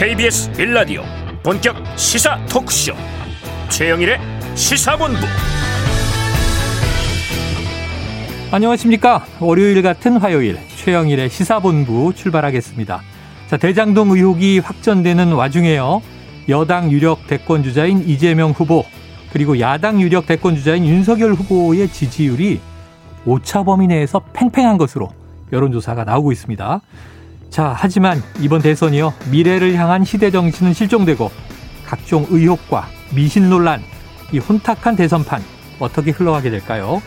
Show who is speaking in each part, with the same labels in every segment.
Speaker 1: KBS 빌라디오 본격 시사 토크쇼. 최영일의 시사본부.
Speaker 2: 안녕하십니까? 월요일 같은 화요일 최영일의 시사본부 출발하겠습니다. 자 대장동 의혹이 확전되는 와중에요. 여당 유력 대권 주자인 이재명 후보 그리고 야당 유력 대권 주자인 윤석열 후보의 지지율이 오차 범위 내에서 팽팽한 것으로 여론조사가 나오고 있습니다. 자, 하지만 이번 대선이요. 미래를 향한 시대 정신은 실종되고 각종 의혹과 미신 논란, 이 혼탁한 대선판 어떻게 흘러가게 될까요?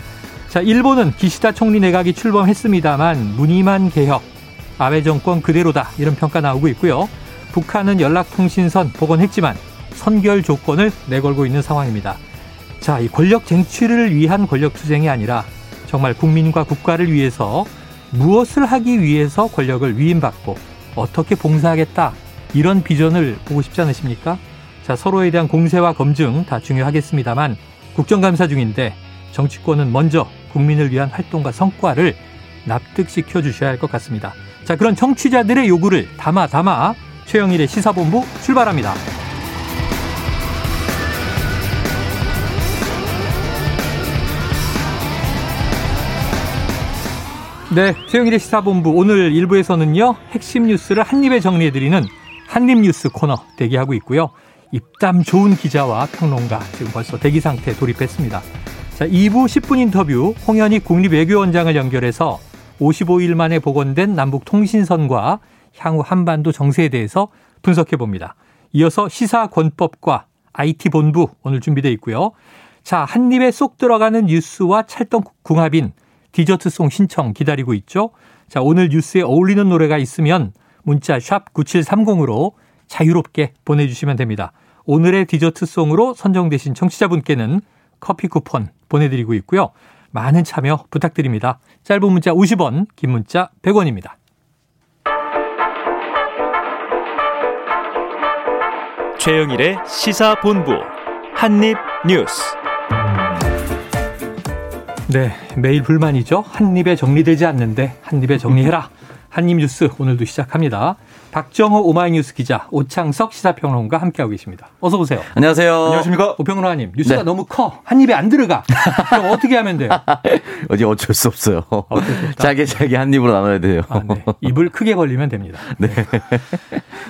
Speaker 2: 자, 일본은 기시다 총리 내각이 출범했습니다만 무늬만 개혁, 아베 정권 그대로다 이런 평가 나오고 있고요. 북한은 연락통신선 복원했지만 선결 조건을 내걸고 있는 상황입니다. 자, 이 권력 쟁취를 위한 권력 투쟁이 아니라 정말 국민과 국가를 위해서 무엇을 하기 위해서 권력을 위임받고 어떻게 봉사하겠다 이런 비전을 보고 싶지 않으십니까? 자, 서로에 대한 공세와 검증 다 중요하겠습니다만 국정감사 중인데 정치권은 먼저 국민을 위한 활동과 성과를 납득시켜 주셔야 할 것 같습니다. 자, 그런 정치자들의 요구를 담아 담아 최영일의 시사본부 출발합니다. 네, 최영일의 시사본부 오늘 1부에서는요. 핵심 뉴스를 한입에 정리해드리는 한입뉴스 코너 대기하고 있고요. 입담 좋은 기자와 평론가 지금 벌써 대기 상태에 돌입했습니다. 자, 2부 10분 인터뷰 홍현희 국립외교원장을 연결해서 55일 만에 복원된 남북 통신선과 향후 한반도 정세에 대해서 분석해 봅니다. 이어서 시사권법과 IT본부 오늘 준비되어 있고요. 자, 한 입에 쏙 들어가는 뉴스와 찰떡궁합인 디저트송 신청 기다리고 있죠. 자, 오늘 뉴스에 어울리는 노래가 있으면 문자 샵 9730으로 자유롭게 보내주시면 됩니다. 오늘의 디저트송으로 선정되신 청취자분께는 커피 쿠폰 보내드리고 있고요. 많은 참여 부탁드립니다. 짧은 문자 50원, 긴 문자 100원입니다.
Speaker 1: 최영일의 시사본부 한입뉴스
Speaker 2: 네, 매일 불만이죠. 한 입에 정리되지 않는데 한 입에 정리해라. 한입 뉴스 오늘도 시작합니다. 박정호 오마이뉴스 기자, 오창석 시사평론가 함께하고 계십니다. 어서 오세요.
Speaker 3: 안녕하세요.
Speaker 2: 안녕하십니까. 오평론가님, 뉴스가
Speaker 3: 네.
Speaker 2: 너무 커. 한 입에 안 들어가. 그럼 어떻게 하면 돼요?
Speaker 3: 어디 어쩔 수 없어요.
Speaker 2: 어쩔 수 없다.
Speaker 3: 자기 자기 한 입으로 나눠야 돼요.
Speaker 2: 아, 네. 입을 크게 벌리면 됩니다.
Speaker 3: 네.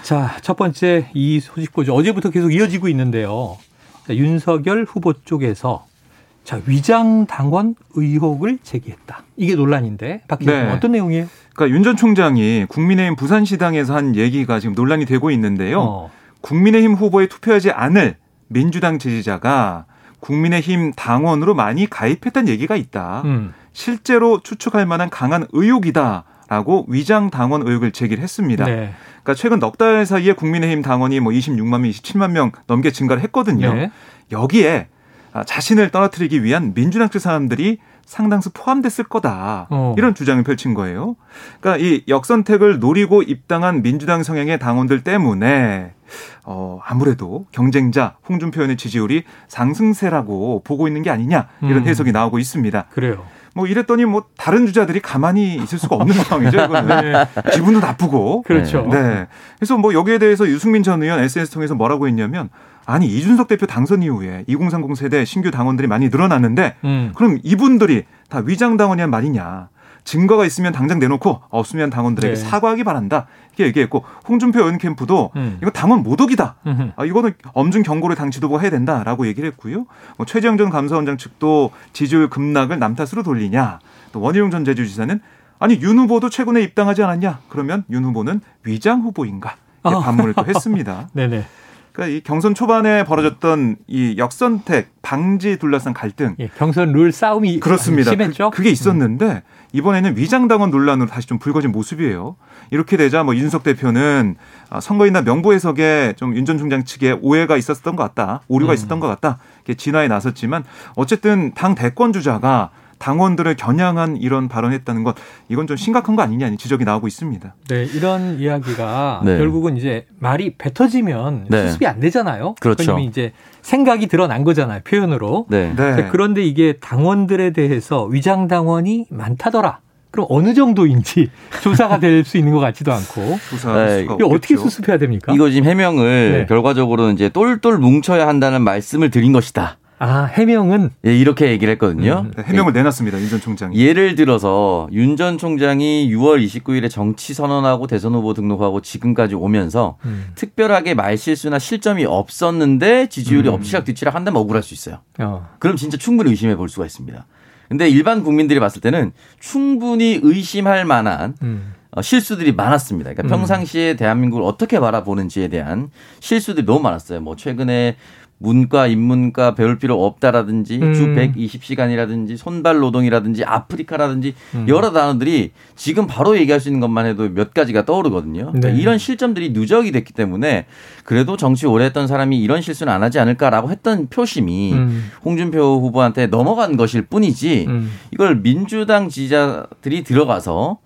Speaker 2: 자, 첫 번째 이 소식 보죠. 어제부터 계속 이어지고 있는데요. 자, 윤석열 후보 쪽에서 자, 위장 당원 의혹을 제기했다. 이게 논란인데 박 기자님
Speaker 4: 네.
Speaker 2: 어떤 내용이에요?
Speaker 4: 그러니까 윤 전 총장이 국민의힘 부산시당에서 한 얘기가 지금 논란이 되고 있는데요.
Speaker 2: 어.
Speaker 4: 국민의힘 후보에 투표하지 않을 민주당 지지자가 국민의힘 당원으로 많이 가입했다는 얘기가 있다.
Speaker 2: 음.
Speaker 4: 실제로 추측할 만한 강한 의혹이다 라고 위장 당원 의혹을 제기를 했습니다.
Speaker 2: 네.
Speaker 4: 그러니까 최근 넉 달 사이에 국민의힘 당원이 뭐 26만 명, 27만 명 넘게 증가를 했거든요.
Speaker 2: 네.
Speaker 4: 여기에 아, 자신을 떨어뜨리기 위한 민주당 측 사람들이 상당수 포함됐을 거다.
Speaker 2: 어.
Speaker 4: 이런 주장을 펼친 거예요. 그러니까 이 역선택을 노리고 입당한 민주당 성향의 당원들 때문에 어 아무래도 경쟁자 홍준표 의원의 지지율이 상승세라고 보고 있는 게 아니냐 이런
Speaker 2: 음.
Speaker 4: 해석이 나오고 있습니다.
Speaker 2: 그래요.
Speaker 4: 뭐 이랬더니 뭐 다른 주자들이 가만히 있을 수가 없는 상황이죠. 이거는 기분도 나쁘고.
Speaker 2: 그렇죠.
Speaker 4: 네. 그래서 뭐 여기에 대해서 유승민 전 의원 SNS 통해서 뭐라고 했냐면 아니 이준석 대표 당선 이후에 2030 세대 신규 당원들이 많이 늘어났는데
Speaker 2: 음.
Speaker 4: 그럼 이분들이 다 위장 당원이란 말이냐? 증거가 있으면 당장 내놓고 없으면 당원들에게
Speaker 2: 네.
Speaker 4: 사과하기 바란다. 이렇게 얘기했고 홍준표 의원 캠프도
Speaker 2: 음.
Speaker 4: 이거 당원 모독이다.
Speaker 2: 음흠.
Speaker 4: 아, 이거는 엄중 경고를 당 지도부가 해야 된다라고 얘기를 했고요. 뭐 최재형 전 감사원장 측도 지지율 급락을 남 탓으로 돌리냐. 또 원희룡 전 제주지사는 아니 윤 후보도 최근에 입당하지 않았냐? 그러면 윤 후보는 위장 후보인가? 이렇게
Speaker 2: 아.
Speaker 4: 반문을 또 했습니다.
Speaker 2: 네네.
Speaker 4: 그러니까 이 경선 초반에 벌어졌던 이 역선택 방지 둘러싼 갈등
Speaker 2: 예, 경선 룰 싸움이
Speaker 4: 그렇습니다.
Speaker 2: 심했죠.
Speaker 4: 그, 게 있었는데 이번에는 위장당원 논란으로 다시 좀 불거진 모습이에요. 이렇게 되자 뭐 윤석 대표는 아, 선거인단 명부 해석에 좀 윤 전 총장 측에 오해가 있었던 것 같다, 오류가
Speaker 2: 음.
Speaker 4: 있었던 것 같다, 이렇게 진화에 나섰지만 어쨌든 당 대권 주자가 당원들을 겨냥한 이런 발언했다는 것 이건 좀 심각한 거 아니냐 지적이 나오고 있습니다.
Speaker 2: 네, 이런 이야기가
Speaker 3: 네.
Speaker 2: 결국은 이제 말이 뱉어지면
Speaker 3: 네.
Speaker 2: 수습이 안 되잖아요.
Speaker 3: 그렇죠.
Speaker 2: 왜냐면 이제 생각이 드러난 거잖아요, 표현으로.
Speaker 3: 네.
Speaker 4: 네.
Speaker 2: 자, 그런데 이게 당원들에 대해서 위장 당원이 많다더라. 그럼 어느 정도인지 조사가 될 수 있는 것 같지도 않고.
Speaker 4: 조사할
Speaker 3: 네,
Speaker 2: 이거 어떻게. 수습해야 됩니까?
Speaker 3: 이거 지금 해명을
Speaker 2: 네.
Speaker 3: 결과적으로 이제 똘똘 뭉쳐야 한다는 말씀을 드린 것이다.
Speaker 2: 아, 해명은
Speaker 3: 예, 이렇게 얘기를 했거든요.
Speaker 2: 음.
Speaker 4: 네, 해명을 내놨습니다. 윤 전 총장이.
Speaker 3: 예를 들어서 윤 전 총장이 6월 29일에 정치 선언하고 대선 후보 등록하고 지금까지 오면서
Speaker 2: 음.
Speaker 3: 특별하게 말실수나 실점이 없었는데 지지율이
Speaker 4: 음.
Speaker 3: 엎치락 뒤치락 한다면 억울할 수 있어요.
Speaker 2: 어.
Speaker 3: 그럼 진짜 충분히 의심해 볼 수가 있습니다. 근데 일반 국민들이 봤을 때는 충분히 의심할 만한
Speaker 2: 음.
Speaker 3: 어, 실수들이 많았습니다. 그러니까
Speaker 2: 음.
Speaker 3: 평상시에 대한민국을 어떻게 바라보는지에 대한 실수들이 너무 많았어요. 뭐 최근에 문과, 인문과 배울 필요 없다라든지
Speaker 2: 음.
Speaker 3: 주 120시간이라든지 손발 노동이라든지 아프리카라든지
Speaker 2: 음.
Speaker 3: 여러 단어들이 지금 바로 얘기할 수 있는 것만 해도 몇 가지가 떠오르거든요. 그러니까
Speaker 2: 네.
Speaker 3: 이런 실점들이 누적이 됐기 때문에 그래도 정치 오래 했던 사람이 이런 실수는 안 하지 않을까라고 했던 표심이
Speaker 2: 음.
Speaker 3: 홍준표 후보한테 넘어간 것일 뿐이지
Speaker 2: 음.
Speaker 3: 이걸 민주당 지지자들이 들어가서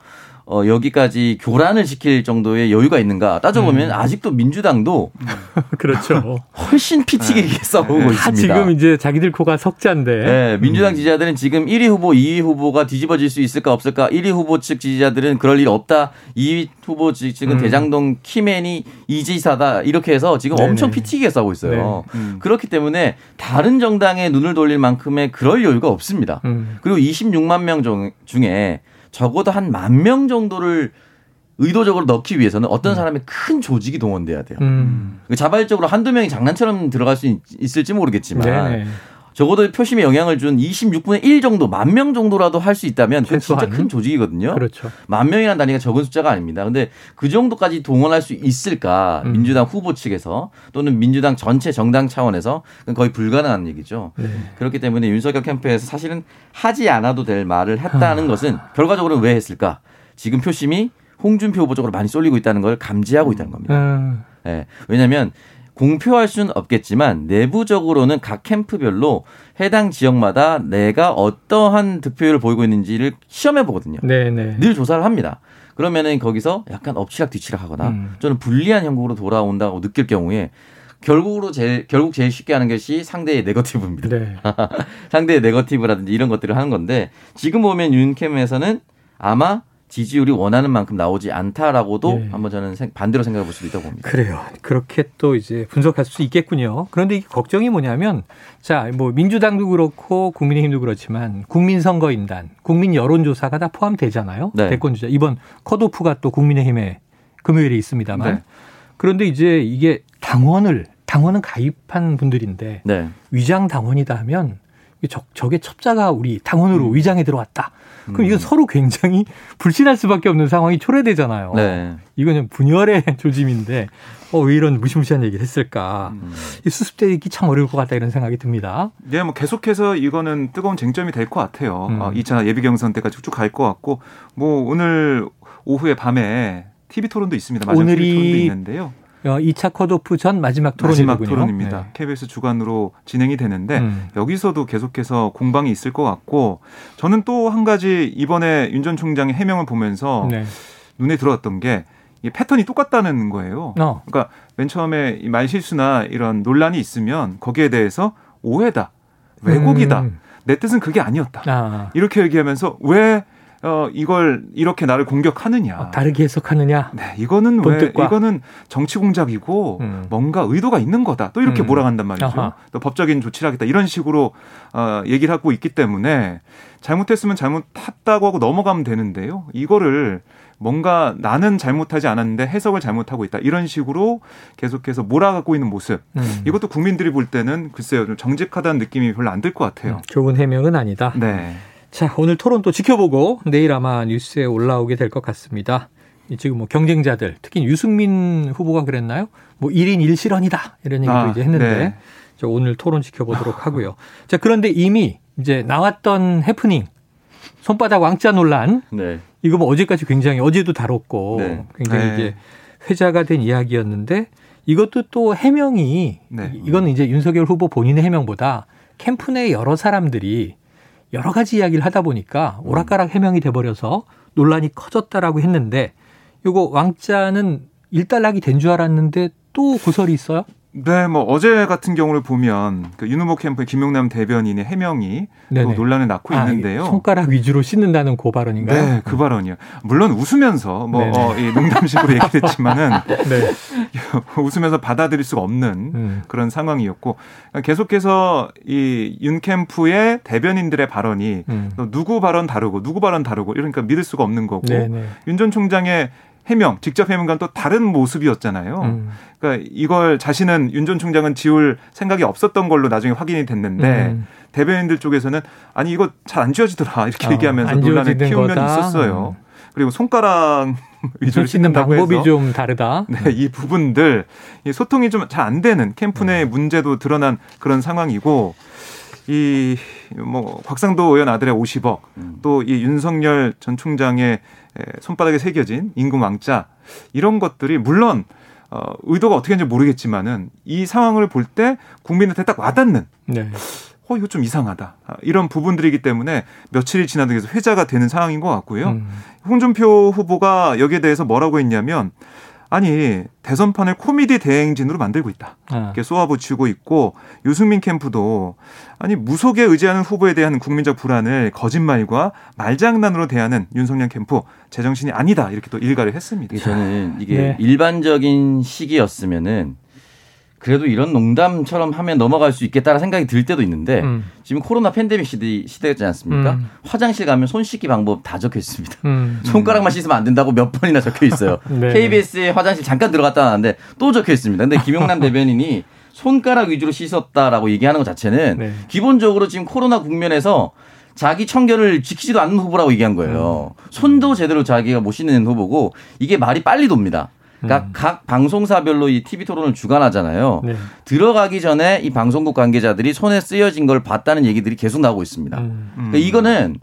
Speaker 3: 어, 여기까지 교란을 시킬 정도의 여유가 있는가 따져보면
Speaker 2: 음.
Speaker 3: 아직도 민주당도
Speaker 2: 그렇죠.
Speaker 3: 훨씬 피튀기게 싸우고
Speaker 2: 다
Speaker 3: 있습니다.
Speaker 2: 지금 이제 자기들 코가 석자인데.
Speaker 3: 네, 민주당 지지자들은 지금 1위 후보, 2위 후보가 뒤집어질 수 있을까 없을까? 1위 후보 측 지지자들은 그럴 일 없다. 2위 후보 측은
Speaker 2: 음.
Speaker 3: 대장동 키맨이 이지사다. 이렇게 해서 지금
Speaker 2: 네네.
Speaker 3: 엄청 피튀기게 싸우고 있어요.
Speaker 4: 음.
Speaker 3: 그렇기 때문에 다른 정당에 눈을 돌릴 만큼의 그럴 여유가 없습니다.
Speaker 2: 음.
Speaker 3: 그리고 26만 명 중- 중에 적어도 한 만 명 정도를 의도적으로 넣기 위해서는 어떤 사람의 큰 조직이 동원돼야 돼요.
Speaker 2: 음.
Speaker 3: 자발적으로 한두 명이 장난처럼 들어갈 수 있, 있을지 모르겠지만
Speaker 2: 네네.
Speaker 3: 적어도 표심에 영향을 준 26분의 1 정도, 만 명 정도라도 할 수 있다면 그건 진짜. 큰 조직이거든요.
Speaker 2: 그렇죠.
Speaker 3: 만 명이라는 단위가 적은 숫자가 아닙니다. 근데 그 정도까지 동원할 수 있을까?
Speaker 2: 음.
Speaker 3: 민주당 후보 측에서 또는 민주당 전체 정당 차원에서 거의 불가능한 얘기죠.
Speaker 2: 네.
Speaker 3: 그렇기 때문에 윤석열 캠프에서 사실은 하지 않아도 될 말을 했다는
Speaker 2: 아.
Speaker 3: 것은 결과적으로 왜 했을까? 지금 표심이 홍준표 후보 쪽으로 많이 쏠리고 있다는 걸 감지하고 있다는 겁니다.
Speaker 2: 음.
Speaker 3: 예. 왜냐하면 공표할 수는 없겠지만 내부적으로는 각 캠프별로 해당 지역마다 내가 어떠한 득표율을 보이고 있는지를 시험해 보거든요.
Speaker 2: 네네.
Speaker 3: 늘 조사를 합니다. 그러면은 거기서 약간 엎치락 뒤치락 하거나
Speaker 2: 음.
Speaker 3: 저는 불리한 형국으로 돌아온다고 느낄 경우에 결국으로 제일 결국 제일 쉽게 하는 것이 상대의 네거티브입니다.
Speaker 2: 네.
Speaker 3: 상대의 네거티브라든지 이런 것들을 하는 건데 지금 보면 윤캠에서는 아마 지지율이 원하는 만큼 나오지 않다라고도
Speaker 2: 예.
Speaker 3: 한번 저는 생- 반대로 생각해 볼 수도 있다고 봅니다.
Speaker 2: 그래요. 그렇게 또 이제 분석할 수 있겠군요. 그런데 이 걱정이 뭐냐면 자, 뭐 민주당도 그렇고 국민의힘도 그렇지만 국민선거인단, 국민 여론조사가 다 포함되잖아요.
Speaker 3: 네.
Speaker 2: 대권주자. 이번 컷오프가 또 국민의힘에 금요일에 있습니다만.
Speaker 4: 네.
Speaker 2: 그런데 이제 이게 당원을 당원은 가입한 분들인데
Speaker 3: 네.
Speaker 2: 위장 당원이다 하면 저, 저게 첩자가 우리 당원으로
Speaker 3: 음.
Speaker 2: 위장에 들어왔다. 그럼 이건 서로 굉장히 불신할 수밖에 없는 상황이 초래되잖아요.
Speaker 3: 네.
Speaker 2: 이거는 분열의 조짐인데 어, 왜 이런 무시무시한 얘기를 했을까?
Speaker 3: 음.
Speaker 2: 이 수습되기 참 어려울 것 같다 이런 생각이 듭니다.
Speaker 4: 예, 뭐 계속해서 이거는 뜨거운 쟁점이 될 것 같아요.
Speaker 2: 음.
Speaker 4: 어, 2차 예비 경선 때까지 쭉 갈 것 같고, 뭐 오늘 오후에 밤에 TV 토론도 있습니다. 마지막
Speaker 2: 오늘이
Speaker 4: TV 토론도 있는데요.
Speaker 2: 어, 2차 컷오프 전 마지막
Speaker 4: 마지막
Speaker 2: 토론이군요.
Speaker 4: 토론입니다.
Speaker 2: 네.
Speaker 4: KBS 주간으로 진행이 되는데
Speaker 2: 음.
Speaker 4: 여기서도 계속해서 공방이 있을 것 같고 저는 또 한 가지 이번에 윤 전 총장의 해명을 보면서
Speaker 2: 네.
Speaker 4: 눈에 들어왔던 게이 패턴이 똑같다는 거예요.
Speaker 2: 어.
Speaker 4: 그러니까 맨 처음에 이 말실수나 이런 논란이 있으면 거기에 대해서 오해다, 왜곡이다,
Speaker 2: 음.
Speaker 4: 내 뜻은 그게 아니었다.
Speaker 2: 아,
Speaker 4: 이렇게 얘기하면서 왜 어, 이걸 이렇게 나를 공격하느냐.
Speaker 2: 어, 다르게 해석하느냐?
Speaker 4: 네, 이거는 왜
Speaker 2: 본뜻과.
Speaker 4: 이거는 정치 공작이고
Speaker 2: 음.
Speaker 4: 뭔가 의도가 있는 거다. 또 이렇게
Speaker 2: 음.
Speaker 4: 몰아간단 말이죠.
Speaker 2: 아하.
Speaker 4: 또 법적인 조치를 하겠다. 이런 식으로 어, 얘기를 하고 있기 때문에 잘못했으면 잘못했다고 하고 넘어가면 되는데요. 이거를 뭔가 나는 잘못하지 않았는데 해석을 잘못하고 있다. 이런 식으로 계속해서 몰아가고 있는 모습.
Speaker 2: 음.
Speaker 4: 이것도 국민들이 볼 때는 글쎄요. 좀 정직하다는 느낌이 별로 안 들 것 같아요.
Speaker 2: 좋은 해명은 아니다.
Speaker 4: 네.
Speaker 2: 자, 오늘 토론 또 지켜보고 내일 아마 뉴스에 올라오게 될 것 같습니다. 이 지금 뭐 경쟁자들, 특히 유승민 후보가 그랬나요? 뭐 1인 1실언이다. 이런 얘기도
Speaker 4: 아,
Speaker 2: 이제 했는데
Speaker 4: 네.
Speaker 2: 저 오늘 토론 지켜보도록 하고요. 자, 그런데 이미 이제 나왔던 해프닝, 손바닥 왕자 논란,
Speaker 3: 네.
Speaker 2: 이거 뭐 어제까지 굉장히 어제도 다뤘고
Speaker 3: 네.
Speaker 2: 굉장히
Speaker 4: 네.
Speaker 2: 이제 회자가 된 이야기였는데 이것도 또 해명이
Speaker 4: 네.
Speaker 2: 이거는 이제 윤석열 후보 본인의 해명보다 캠프 내 여러 사람들이 여러 가지 이야기를 하다 보니까 오락가락 해명이 돼버려서 논란이 커졌다라고 했는데 요거 왕자는 일단락이 된 줄 알았는데 또 고설이 있어요?
Speaker 4: 네, 뭐 어제 같은 경우를 보면 그 윤후보 캠프의 김용남 대변인의 해명이 또. 논란을 낳고
Speaker 2: 아,
Speaker 4: 있는데요.
Speaker 2: 손가락 위주로 씻는다는 그 발언인가요?
Speaker 4: 네, 그 발언이요. 물론 웃으면서 뭐
Speaker 2: 네네.
Speaker 4: 어, 이 농담식으로 얘기했지만은
Speaker 2: 네.
Speaker 4: 웃으면서 받아들일 수가 없는
Speaker 2: 음.
Speaker 4: 그런 상황이었고 계속해서 이 윤 캠프의 대변인들의 발언이
Speaker 2: 음.
Speaker 4: 또 누구 발언 다르고 누구 발언 다르고 이러니까 믿을 수가 없는 거고. 윤 전 총장의 해명, 직접 해명과는 또 다른 모습이었잖아요.
Speaker 2: 음.
Speaker 4: 그러니까 이걸 자신은 윤 전 총장은 지울 생각이 없었던 걸로 나중에 확인이 됐는데
Speaker 2: 음.
Speaker 4: 대변인들 쪽에서는 아니 이거 잘 안 지워지더라 이렇게
Speaker 2: 어,
Speaker 4: 얘기하면서
Speaker 2: 안
Speaker 4: 논란을 키운 면이. 있었어요.
Speaker 2: 음.
Speaker 4: 그리고 손가락 위주로
Speaker 2: 씻는 방법이
Speaker 4: 해서
Speaker 2: 좀 다르다.
Speaker 4: 네, 이 부분들 이 소통이 좀 잘 안 되는 캠프 내
Speaker 2: 음.
Speaker 4: 문제도 드러난 그런 상황이고 이뭐 곽상도 의원 아들의 50억
Speaker 3: 음.
Speaker 4: 또이 윤석열 전 총장의 에, 손바닥에 새겨진 임금 왕자 이런 것들이 물론 어, 의도가 어떻게 했는지 모르겠지만은 이 상황을 볼 때 국민한테 딱 와닿는
Speaker 2: 네.
Speaker 4: 어 이거 좀 이상하다 아, 이런 부분들이기 때문에 며칠이 지나도 계속 회자가 되는 상황인 것 같고요.
Speaker 2: 음.
Speaker 4: 홍준표 후보가 여기에 대해서 뭐라고 했냐면 아니 대선판을 코미디 대행진으로 만들고 있다.
Speaker 2: 아.
Speaker 4: 이렇게 쏘아붙이고 있고 유승민 캠프도 아니 무속에 의지하는 후보에 대한 국민적 불안을 거짓말과 말장난으로 대하는 윤석열 캠프 제정신이 아니다 이렇게 또 일가를 했습니다.
Speaker 3: 저는 이게
Speaker 2: 네.
Speaker 3: 일반적인 시기였으면은 그래도 이런 농담처럼 하면 넘어갈 수 있겠다라는 생각이 들 때도 있는데
Speaker 2: 음.
Speaker 3: 지금 코로나 팬데믹 시대, 시대지 않습니까?
Speaker 2: 음.
Speaker 3: 화장실 가면 손 씻기 방법 다 적혀 있습니다.
Speaker 2: 음.
Speaker 3: 손가락만 씻으면 안 된다고 몇 번이나 적혀 있어요.
Speaker 2: 네.
Speaker 3: KBS의 화장실 잠깐 들어갔다 나왔는데 또 적혀 있습니다. 근데 김용남 대변인이 손가락 위주로 씻었다라고 얘기하는 것 자체는
Speaker 2: 네.
Speaker 3: 기본적으로 지금 코로나 국면에서 자기 청결을 지키지도 않는 후보라고 얘기한 거예요. 손도 제대로 자기가 못 씻는 후보고 이게 말이 빨리 돕니다. 그러니까
Speaker 2: 음.
Speaker 3: 각 방송사별로 이 TV 토론을 주관하잖아요.
Speaker 2: 네.
Speaker 3: 들어가기 전에 이 방송국 관계자들이 손에 쓰여진 걸 봤다는 얘기들이 계속 나오고 있습니다.
Speaker 2: 음.
Speaker 3: 그러니까 이거는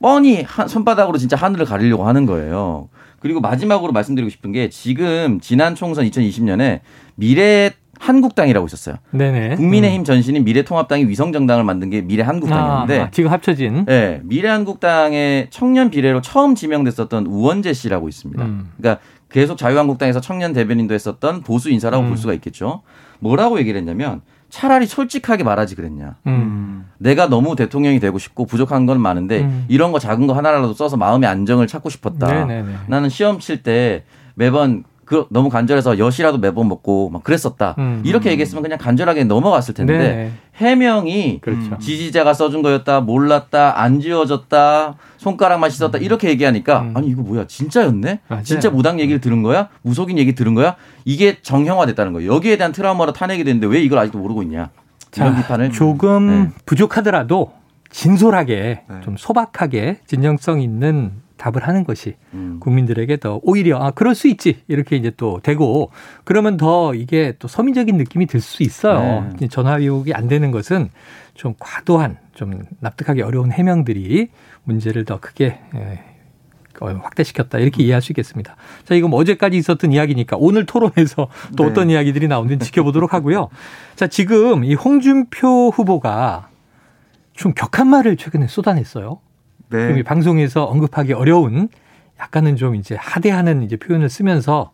Speaker 3: 뻔히 한- 손바닥으로 진짜 하늘을 가리려고 하는 거예요. 그리고 마지막으로 말씀드리고 싶은 게 지금 지난 총선 2020년에 미래 한국당이라고 있었어요.
Speaker 2: 네네.
Speaker 3: 국민의힘 전신인 미래통합당이 위성정당을 만든 게 미래 한국당이었는데
Speaker 2: 아, 아, 지금 합쳐진.
Speaker 3: 네, 미래한국당의 청년 비례로 처음 지명됐었던 우원재 씨라고 있습니다.
Speaker 2: 음.
Speaker 3: 그러니까 계속 자유한국당에서 청년 대변인도 했었던 보수 인사라고
Speaker 2: 음.
Speaker 3: 볼 수가 있겠죠. 뭐라고 얘기를 했냐면 차라리 솔직하게 말하지 그랬냐.
Speaker 2: 음.
Speaker 3: 내가 너무 대통령이 되고 싶고 부족한 건 많은데
Speaker 2: 음.
Speaker 3: 이런 거 작은 거 하나라도 써서 마음의 안정을 찾고 싶었다.
Speaker 2: 네네네.
Speaker 3: 나는 시험 칠 때 매번 그 너무 간절해서 엿이라도 매번 먹고 막 그랬었다.
Speaker 2: 음.
Speaker 3: 이렇게 얘기했으면 그냥 간절하게 넘어갔을 텐데
Speaker 2: 네.
Speaker 3: 해명이
Speaker 2: 그렇죠.
Speaker 3: 지지자가 써준 거였다, 몰랐다, 안 지워졌다, 손가락만 씻었다 이렇게 얘기하니까
Speaker 2: 음.
Speaker 3: 아니 이거 뭐야 진짜였네?
Speaker 2: 맞아요.
Speaker 3: 진짜 무당 얘기를 들은 거야? 무속인 얘기 들은 거야? 이게 정형화됐다는 거예요. 여기에 대한 트라우마로 탄핵이 됐는데 왜 이걸 아직도 모르고 있냐? 이런
Speaker 2: 자,
Speaker 3: 비판을
Speaker 2: 조금
Speaker 3: 네.
Speaker 2: 부족하더라도 진솔하게
Speaker 4: 네.
Speaker 2: 좀 소박하게 진정성 있는 답을 하는 것이
Speaker 3: 음.
Speaker 2: 국민들에게 더 오히려 아 그럴 수 있지 이렇게 이제 또 되고 그러면 더 이게 또 서민적인 느낌이 들 수 있어요.
Speaker 3: 네.
Speaker 2: 전화 위복이 안 되는 것은 좀 과도한 좀 납득하기 어려운 해명들이 문제를 더 크게 예, 어, 확대시켰다 이렇게 이해할 수 있겠습니다. 자 이건 뭐 어제까지 있었던 이야기니까 오늘 토론에서 또
Speaker 4: 네.
Speaker 2: 어떤 이야기들이 나오는지 지켜보도록 하고요. 자 지금 이 홍준표 후보가 좀 격한 말을 최근에 쏟아냈어요. 좀이
Speaker 4: 네.
Speaker 2: 방송에서 언급하기 어려운 약간은 좀 이제 하대하는 이제 표현을 쓰면서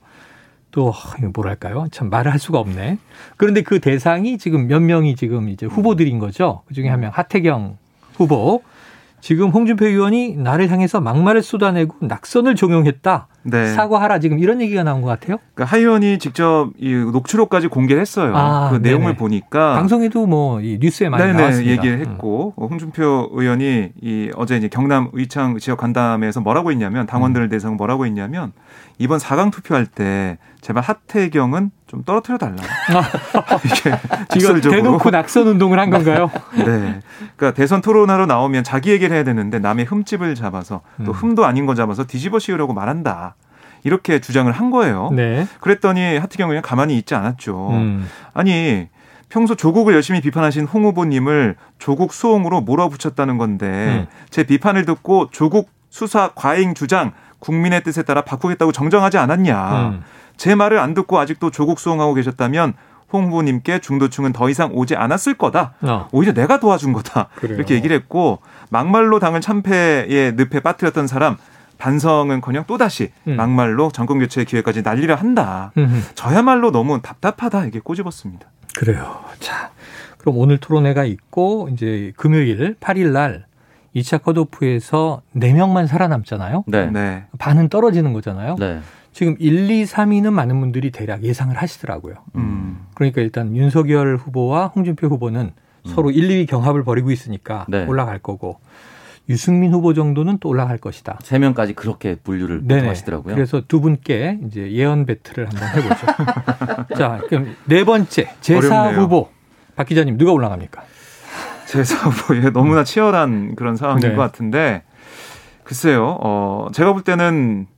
Speaker 2: 또 뭐랄까요? 참 말을 할 수가 없네. 그런데 그 대상이 지금 몇 명이 지금 이제 후보들인 거죠. 그 중에 한 명 하태경 후보. 지금 홍준표 의원이 나를 향해서 막말을 쏟아내고 낙선을 종용했다.
Speaker 4: 네.
Speaker 2: 사과하라 지금 이런 얘기가 나온 것 같아요.
Speaker 4: 그러니까 하 의원이 직접 이 녹취록까지 공개를 했어요.
Speaker 2: 아,
Speaker 4: 그
Speaker 2: 네네.
Speaker 4: 내용을 보니까
Speaker 2: 방송에도 뭐 이 뉴스에 많이
Speaker 4: 네네
Speaker 2: 나왔습니다.
Speaker 4: 얘기를
Speaker 2: 음.
Speaker 4: 했고 어, 홍준표 의원이 이 어제 이제 경남 의창 지역 간담회에서 뭐라고 했냐면 당원들을
Speaker 2: 음.
Speaker 4: 대상 뭐라고 했냐면 이번 4강 투표할 때 제발 하태경은 좀 떨어뜨려 달라. 이게 직설적으로.
Speaker 2: 대놓고 낙선 운동을 한 건가요?
Speaker 4: 네. 그러니까 대선 토론하러 나오면 자기 얘기를 해야 되는데 남의 흠집을 잡아서 또
Speaker 2: 음.
Speaker 4: 흠도 아닌 거 잡아서 뒤집어 씌우려고 말한다. 이렇게 주장을 한 거예요.
Speaker 2: 네.
Speaker 4: 그랬더니 하태경 의원 가만히 있지 않았죠.
Speaker 2: 음.
Speaker 4: 아니 평소 조국을 열심히 비판하신 홍 후보님을 조국 수홍으로 몰아붙였다는 건데
Speaker 2: 음.
Speaker 4: 제 비판을 듣고 조국 수사 과잉 주장 국민의 뜻에 따라 바꾸겠다고 정정하지 않았냐.
Speaker 2: 음.
Speaker 4: 제 말을 안 듣고 아직도 조국 수홍하고 계셨다면 홍 후보님께 중도층은 더 이상 오지 않았을 거다.
Speaker 2: 어.
Speaker 4: 오히려 내가 도와준 거다.
Speaker 2: 그래요.
Speaker 4: 이렇게 얘기를 했고 막말로 당을 참패의 늪에 빠뜨렸던 사람 반성은커녕 또 다시
Speaker 2: 음.
Speaker 4: 막말로 정권 교체 기회까지 날리려 한다.
Speaker 2: 음.
Speaker 4: 저야말로 너무 답답하다 이게 꼬집었습니다.
Speaker 2: 그래요. 자, 그럼 오늘 토론회가 있고 이제 금요일 8일 날 2차 컷오프에서 4명만 살아남잖아요.
Speaker 3: 네. 네.
Speaker 4: 네.
Speaker 2: 반은 떨어지는 거잖아요.
Speaker 3: 네.
Speaker 2: 지금 1, 2, 3위는 많은 분들이 대략 예상을 하시더라고요.
Speaker 4: 음.
Speaker 2: 그러니까 일단 윤석열 후보와 홍준표 후보는 서로 1, 2위 경합을 벌이고 있으니까
Speaker 3: 네.
Speaker 2: 올라갈 거고 유승민 후보 정도는 또 올라갈 것이다.
Speaker 3: 세 명까지 그렇게 분류를. 하시더라고요.
Speaker 2: 그래서 두 분께 이제 예언 배틀을 한번 해보죠. 자, 그럼 네 번째 제사
Speaker 4: 어렵네요.
Speaker 2: 후보 박 기자님 누가 올라갑니까?
Speaker 4: 제 사보에 너무나 치열한 그런 상황인
Speaker 2: 네.
Speaker 4: 것 같은데 글쎄요. 어 제가 볼 때는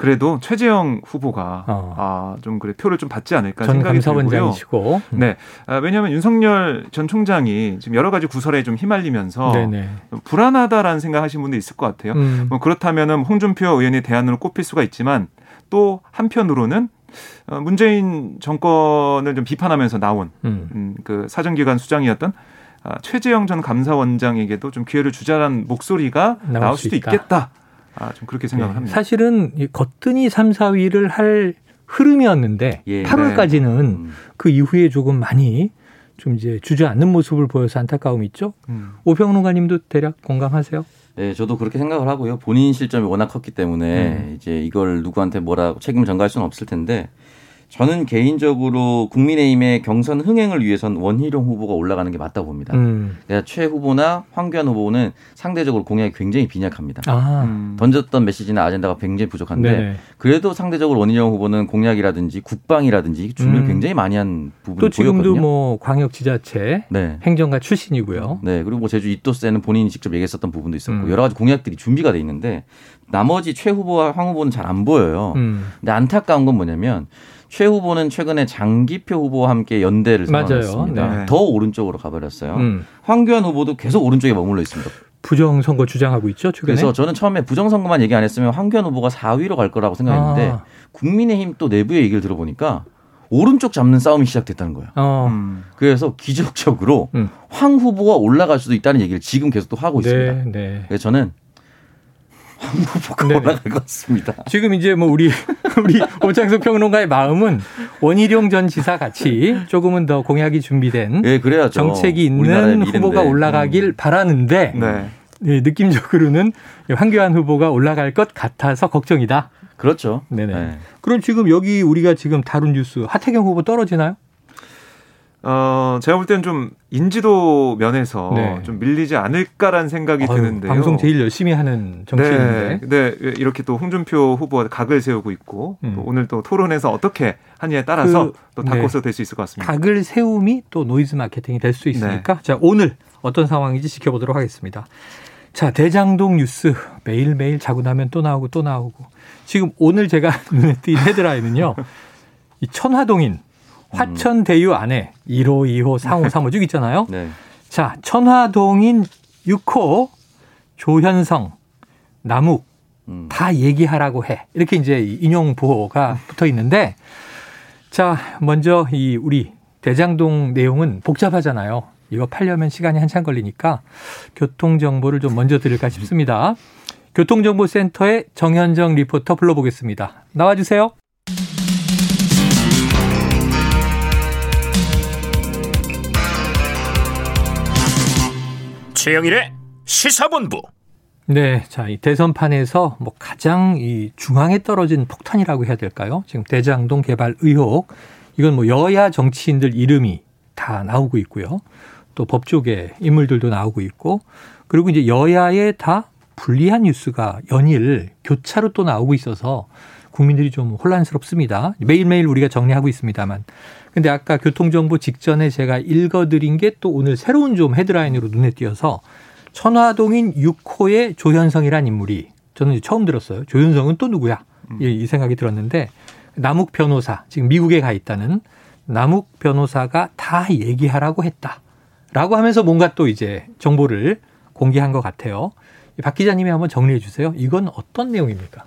Speaker 4: 그래도 최재형 후보가
Speaker 2: 어.
Speaker 4: 아 좀 그래 표를 좀 받지 않을까
Speaker 2: 전
Speaker 4: 생각이 들고요.
Speaker 2: 감사원장이시고.
Speaker 4: 네. 아, 왜냐하면 윤석열 전 총장이 지금 여러 가지 구설에 좀 휘말리면서
Speaker 2: 네네.
Speaker 4: 불안하다라는 생각하시는 분도 있을 것 같아요.
Speaker 2: 음.
Speaker 4: 뭐 그렇다면은 홍준표 의원이 대안으로 꼽힐 수가 있지만 또 한편으로는 어, 문재인 정권을 좀 비판하면서 나온
Speaker 2: 음.
Speaker 4: 음, 그 사정기관 수장이었던 아, 최재형 전 감사원장에게도 좀 기회를 주자라는 목소리가
Speaker 2: 나올
Speaker 4: 나올,
Speaker 2: 수
Speaker 4: 수도
Speaker 2: 있다.
Speaker 4: 있겠다. 아, 좀 그렇게 생각을
Speaker 2: 네.
Speaker 4: 합니다.
Speaker 2: 사실은 이 거뜬히 3, 4위를 할 흐름이었는데
Speaker 3: 예.
Speaker 2: 8월까지는
Speaker 3: 음.
Speaker 2: 그 이후에 조금 많이 좀 이제 주저앉는 모습을 보여서 안타까움이 있죠.
Speaker 4: 음.
Speaker 2: 오평론가님도 대략 공감하세요?
Speaker 3: 네, 저도 그렇게 생각을 하고요. 본인 실점이 워낙 컸기 때문에
Speaker 2: 음.
Speaker 3: 이제 이걸 누구한테 뭐라 책임을 전가할 수는 없을 텐데 저는 개인적으로 국민의힘의 경선 흥행을 위해선 원희룡 후보가 올라가는 게 맞다고 봅니다.
Speaker 2: 음.
Speaker 3: 그러니까 최 후보나 황교안 후보는 상대적으로 공약이 굉장히 빈약합니다.
Speaker 2: 아.
Speaker 4: 음.
Speaker 3: 던졌던 메시지나 아젠다가 굉장히 부족한데
Speaker 2: 네네.
Speaker 3: 그래도 상대적으로 원희룡 후보는 공약이라든지 국방이라든지 준비를
Speaker 2: 음.
Speaker 3: 굉장히 많이
Speaker 2: 한또
Speaker 3: 부분이
Speaker 2: 지금도
Speaker 3: 보였거든요.
Speaker 2: 뭐 광역지자체
Speaker 3: 네.
Speaker 2: 행정가 출신이고요.
Speaker 3: 네, 그리고 뭐 제주 이토스에는 본인이 직접 얘기했었던 부분도 있었고
Speaker 2: 음.
Speaker 3: 여러 가지 공약들이 준비가 돼 있는데 나머지 최 후보와 황 후보는 잘 안 보여요.
Speaker 2: 음.
Speaker 3: 근데 안타까운 건 뭐냐면 최 후보는 최근에 장기표 후보와 함께 연대를. 선언했습니다.
Speaker 4: 네.
Speaker 3: 더 오른쪽으로 가버렸어요.
Speaker 2: 음.
Speaker 3: 황교안 후보도 계속 오른쪽에 머물러 있습니다.
Speaker 2: 부정 선거 주장하고 있죠, 최근에.
Speaker 3: 그래서 저는 처음에 부정 선거만 얘기 안 했으면 황교안 후보가 4위로 갈 거라고 생각했는데
Speaker 2: 아.
Speaker 3: 국민의힘 또 내부의 얘기를 들어보니까 오른쪽 잡는 싸움이 시작됐다는 거예요.
Speaker 2: 어.
Speaker 4: 음.
Speaker 3: 그래서 기적적으로
Speaker 2: 음.
Speaker 3: 황 후보가 올라갈 수도 있다는 얘기를 지금 계속 또 하고 있습니다.
Speaker 2: 네, 네.
Speaker 3: 그래서 저는 황 후보가
Speaker 2: 네네.
Speaker 3: 올라갈 것 같습니다.
Speaker 2: 지금 이제 뭐 우리 우리 오창석 평론가의 마음은 원희룡 전 지사 같이 조금은 더 공약이 준비된
Speaker 3: 예, 그래야죠.
Speaker 2: 정책이 있는. 후보가 올라가길 바라는데
Speaker 4: 네.
Speaker 2: 네, 느낌적으로는 황교안 후보가 올라갈 것 같아서 걱정이다.
Speaker 3: 그렇죠.
Speaker 2: 네네.
Speaker 3: 네.
Speaker 2: 그럼 지금 여기 우리가 지금 다룬 뉴스 하태경 후보 떨어지나요?
Speaker 4: 어, 제가 볼 때는 좀 인지도 면에서
Speaker 2: 네.
Speaker 4: 좀 밀리지 않을까라는 생각이
Speaker 2: 아유,
Speaker 4: 드는데요.
Speaker 2: 방송 제일 열심히 하는 정치인인데.
Speaker 4: 네, 네, 이렇게 또 홍준표 후보가 각을 세우고 있고
Speaker 2: 음.
Speaker 4: 또 오늘 또 토론에서 어떻게 하냐에 따라서
Speaker 2: 그,
Speaker 4: 또
Speaker 2: 네.
Speaker 4: 다크호스 될 수 있을 것 같습니다.
Speaker 2: 각을 세움이 또 노이즈 마케팅이 될 수 있으니까
Speaker 4: 네.
Speaker 2: 자 오늘 어떤 상황인지 지켜보도록 하겠습니다. 자 대장동 뉴스 매일매일 자고 나면 또 나오고 또 나오고 지금 오늘 제가 눈에 띈 헤드라인은요. 이 천화동인 화천 대유 안에 1호, 2호, 3호, 3호 쭉 있잖아요.
Speaker 3: 네.
Speaker 2: 자 천화동인 6호 조현성 남욱
Speaker 3: 음.
Speaker 2: 다 얘기하라고 해. 이렇게 이제 인용 부호가 붙어 있는데 자, 먼저 이 우리 대장동 내용은 복잡하잖아요. 이거 팔려면 시간이 한참 걸리니까 교통 정보를 좀 먼저 드릴까 싶습니다. 교통정보센터의 정현정 리포터 불러보겠습니다. 나와 주세요.
Speaker 1: 최영일의 시사본부.
Speaker 2: 네, 자, 이 대선판에서 뭐 가장 이 중앙에 떨어진 폭탄이라고 해야 될까요? 지금 대장동 개발 의혹. 이건 뭐 여야 정치인들 이름이 다 나오고 있고요. 또 법조계 인물들도 나오고 있고. 그리고 이제 여야에 다 불리한 뉴스가 연일 교차로 또 나오고 있어서 국민들이 좀 혼란스럽습니다. 매일매일 우리가 정리하고 있습니다만. 근데 아까 교통정보 직전에 제가 읽어드린 게 또 오늘 새로운 좀 헤드라인으로 눈에 띄어서 천화동인 6호의 조현성이란 인물이 저는 처음 들었어요. 조현성은 또 누구야? 이, 이 생각이 들었는데 남욱 변호사 지금 미국에 가 있다는 남욱 변호사가 다 얘기하라고 했다라고 하면서 뭔가 또 이제 정보를 공개한 것 같아요. 박 기자님이 한번 정리해 주세요. 이건 어떤 내용입니까?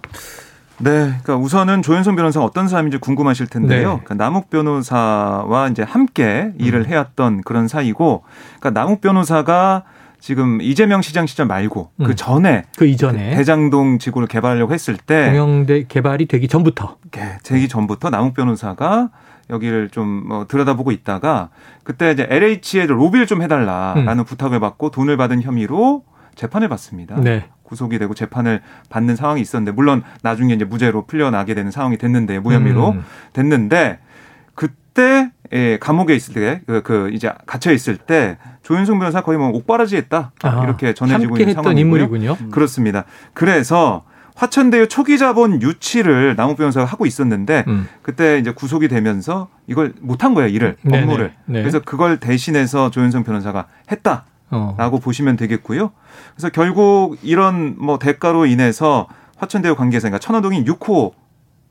Speaker 4: 네, 그러니까 우선은 조현성 변호사가 어떤 사람인지 궁금하실 텐데요.
Speaker 2: 네.
Speaker 4: 그러니까 남욱 변호사와 이제 함께 일을 해왔던 그런 사이고, 그러니까 남욱 변호사가 지금 이재명 시장 시절 말고
Speaker 2: 음.
Speaker 4: 그 전에
Speaker 2: 그 이전에
Speaker 4: 대장동 지구를 개발하려고 했을 때
Speaker 2: 공영대 개발이 되기 전부터
Speaker 4: 예, 제기 전부터 남욱 변호사가 여기를 좀 뭐 들여다보고 있다가 그때 이제 LH에 로비를 좀 해달라라는
Speaker 2: 음.
Speaker 4: 부탁을 받고 돈을 받은 혐의로 재판을 받습니다.
Speaker 2: 네.
Speaker 4: 구속이 되고 재판을 받는 상황이 있었는데 물론 나중에 이제 무죄로 풀려나게 되는 상황이 됐는데 무혐의로
Speaker 2: 음.
Speaker 4: 됐는데 그때 예, 감옥에 있을 때 그 그 이제 갇혀 있을 때 조윤성 변호사 거의 뭐 옥바라지했다
Speaker 2: 아,
Speaker 4: 이렇게 전해지고 있는 상황이고요.
Speaker 2: 인물이군요.
Speaker 4: 그렇습니다. 그래서 화천대유 초기 자본 유치를 남욱 변호사가 하고 있었는데
Speaker 2: 음.
Speaker 4: 그때 이제 구속이 되면서 이걸 못한 거예요 일을
Speaker 2: 네네.
Speaker 4: 업무를
Speaker 2: 네.
Speaker 4: 그래서 그걸 대신해서 조윤성 변호사가 했다.
Speaker 2: 어.
Speaker 4: 라고 보시면 되겠고요. 그래서 결국 이런 뭐 대가로 인해서 화천대유 관계자, 그러니까 천호동인 6호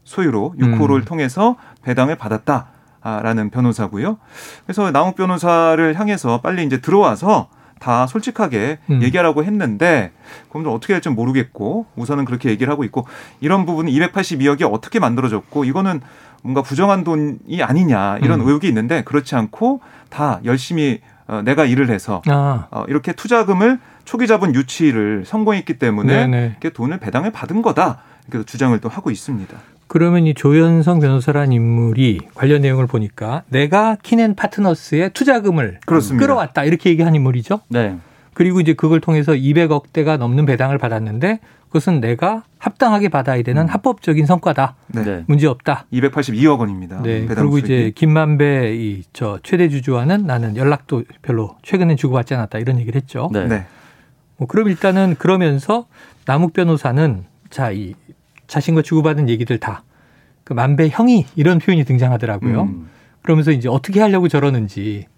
Speaker 4: 소유로 6호를
Speaker 2: 음.
Speaker 4: 통해서 배당을 받았다라는 변호사고요. 그래서 남욱 변호사를 향해서 빨리 이제 들어와서 다 솔직하게
Speaker 2: 음.
Speaker 4: 얘기하라고 했는데 그럼 좀 어떻게 될지 모르겠고 우선은 그렇게 얘기를 하고 있고 이런 부분은 282억이 어떻게 만들어졌고 이거는 뭔가 부정한 돈이 아니냐 이런
Speaker 2: 음.
Speaker 4: 의혹이 있는데 그렇지 않고 다 열심히 어, 내가 일을 해서
Speaker 2: 아.
Speaker 4: 어, 이렇게 투자금을 초기 자본 유치를 성공했기 때문에
Speaker 2: 네네.
Speaker 4: 이렇게 돈을 배당을 받은 거다. 이렇게 주장을 또 하고 있습니다.
Speaker 2: 그러면 이 조현성 변호사란 인물이 관련 내용을 보니까 내가 키넨 파트너스의 투자금을
Speaker 4: 그렇습니다.
Speaker 2: 끌어왔다 이렇게 얘기한 인물이죠.
Speaker 3: 네.
Speaker 2: 그리고 이제 그걸 통해서 200억 대가 넘는 배당을 받았는데 그것은 내가 합당하게 받아야 되는 합법적인 성과다.
Speaker 4: 네.
Speaker 3: 네.
Speaker 2: 문제 없다.
Speaker 4: 282억 원입니다.
Speaker 2: 네. 그리고
Speaker 4: 수익이.
Speaker 2: 이제 김만배 이 저 최대 주주와는 나는 연락도 별로 최근에 주고받지 않았다 이런 얘기를 했죠.
Speaker 3: 네.
Speaker 4: 네.
Speaker 2: 뭐 그럼 일단은 그러면서 남욱 변호사는 자 이 자신과 주고받은 얘기들 다 그 만배 형이 이런 표현이 등장하더라고요.
Speaker 3: 음.
Speaker 2: 그러면서 이제 어떻게 하려고 저러는지 그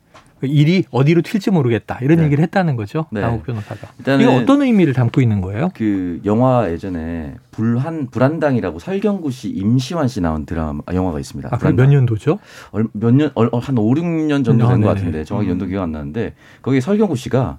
Speaker 2: 일이 어디로 튈지 모르겠다 이런
Speaker 3: 네.
Speaker 2: 얘기를 했다는 거죠.
Speaker 3: 네.
Speaker 2: 남욱 변호사가. 이게 어떤 의미를 담고 있는 거예요?
Speaker 3: 그 영화 예전에 불한 불한당이라고 설경구 씨 임시완 씨 나온 드라마 아, 영화가 있습니다.
Speaker 2: 아. 몇 년도죠?
Speaker 3: 얼- 몇 년, 얼- 한 5, 6년 정도
Speaker 2: 아,
Speaker 3: 된것
Speaker 2: 네네.
Speaker 3: 같은데 정확히
Speaker 4: 음.
Speaker 3: 연도 기억 안 나는데 거기에 설경구 씨가